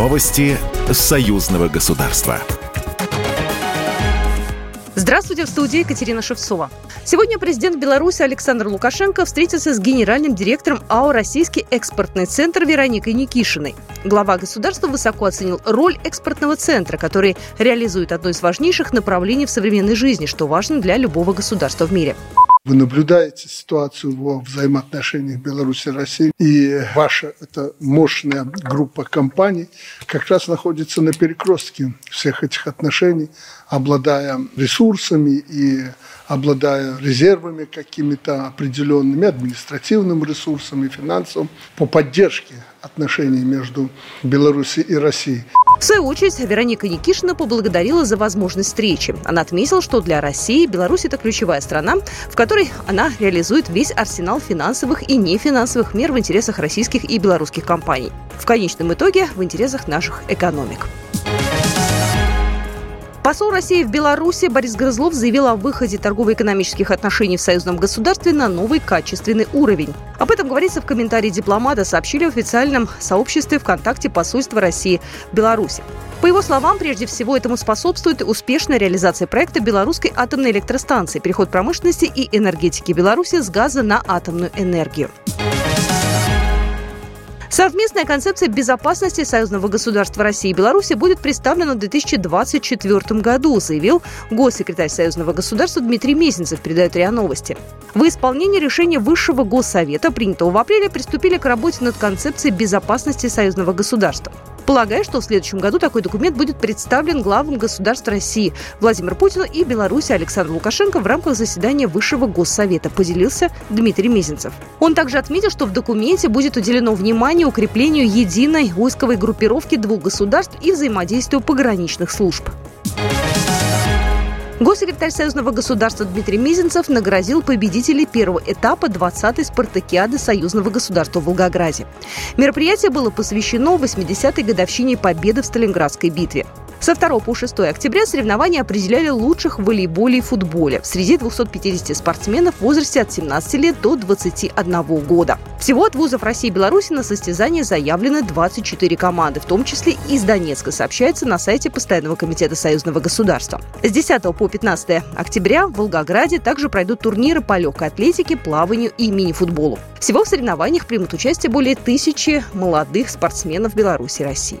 Новости союзного государства. Здравствуйте, в студии Екатерина Шевцова. Сегодня президент Беларуси Александр Лукашенко встретился с генеральным директором АО «Российский экспортный центр» Вероникой Никишиной. Глава государства высоко оценил роль экспортного центра, который реализует одно из важнейших направлений в современной жизни, что важно для любого государства в мире. Вы наблюдаете ситуацию во взаимоотношениях Беларуси и России, и ваша эта мощная группа компаний как раз находится на перекрестке всех этих отношений, обладая ресурсами и обладая резервами какими-то определенными, административным ресурсом и финансовым по поддержке отношений между Беларусью и Россией. В свою очередь, Вероника Никишина поблагодарила за возможность встречи. Она отметила, что для России Беларусь – это ключевая страна, в которой она реализует весь арсенал финансовых и нефинансовых мер в интересах российских и белорусских компаний. В конечном итоге – в интересах наших экономик. Посол России в Беларуси Борис Грызлов заявил о выходе торгово-экономических отношений в союзном государстве на новый качественный уровень. Об этом говорится в комментарии дипломата, сообщили в официальном сообществе ВКонтакте посольства России в Беларуси. По его словам, прежде всего этому способствует успешная реализация проекта белорусской атомной электростанции, переход промышленности и энергетики Беларуси с газа на атомную энергию. Совместная концепция безопасности союзного государства России и Беларуси будет представлена в 2024 году, заявил госсекретарь союзного государства Дмитрий Мезенцев, передает РИА Новости. В исполнении решения Высшего Госсовета, принятого в апреле, приступили к работе над концепцией безопасности союзного государства. Полагаю, что в следующем году такой документ будет представлен главам государств России Владимир Путину и Беларуси Александр Лукашенко в рамках заседания Высшего Госсовета, поделился Дмитрий Мезенцев. Он также отметил, что в документе будет уделено внимание укреплению единой войсковой группировки двух государств и взаимодействию пограничных служб. Госсекретарь Союзного государства Дмитрий Мизинцев наградил победителей первого этапа 20-й спартакиады Союзного государства в Волгограде. Мероприятие было посвящено 80-й годовщине победы в Сталинградской битве. Со 2 по 6 октября соревнования определяли лучших в волейболе и футболе среди 250 спортсменов в возрасте от 17 лет до 21 года. Всего от вузов России и Беларуси на состязание заявлены 24 команды, в том числе из Донецка, сообщается на сайте Постоянного комитета Союзного государства. С 10 по 15 октября в Волгограде также пройдут турниры по легкой атлетике, плаванию и мини-футболу. Всего в соревнованиях примут участие более тысячи молодых спортсменов Беларуси и России.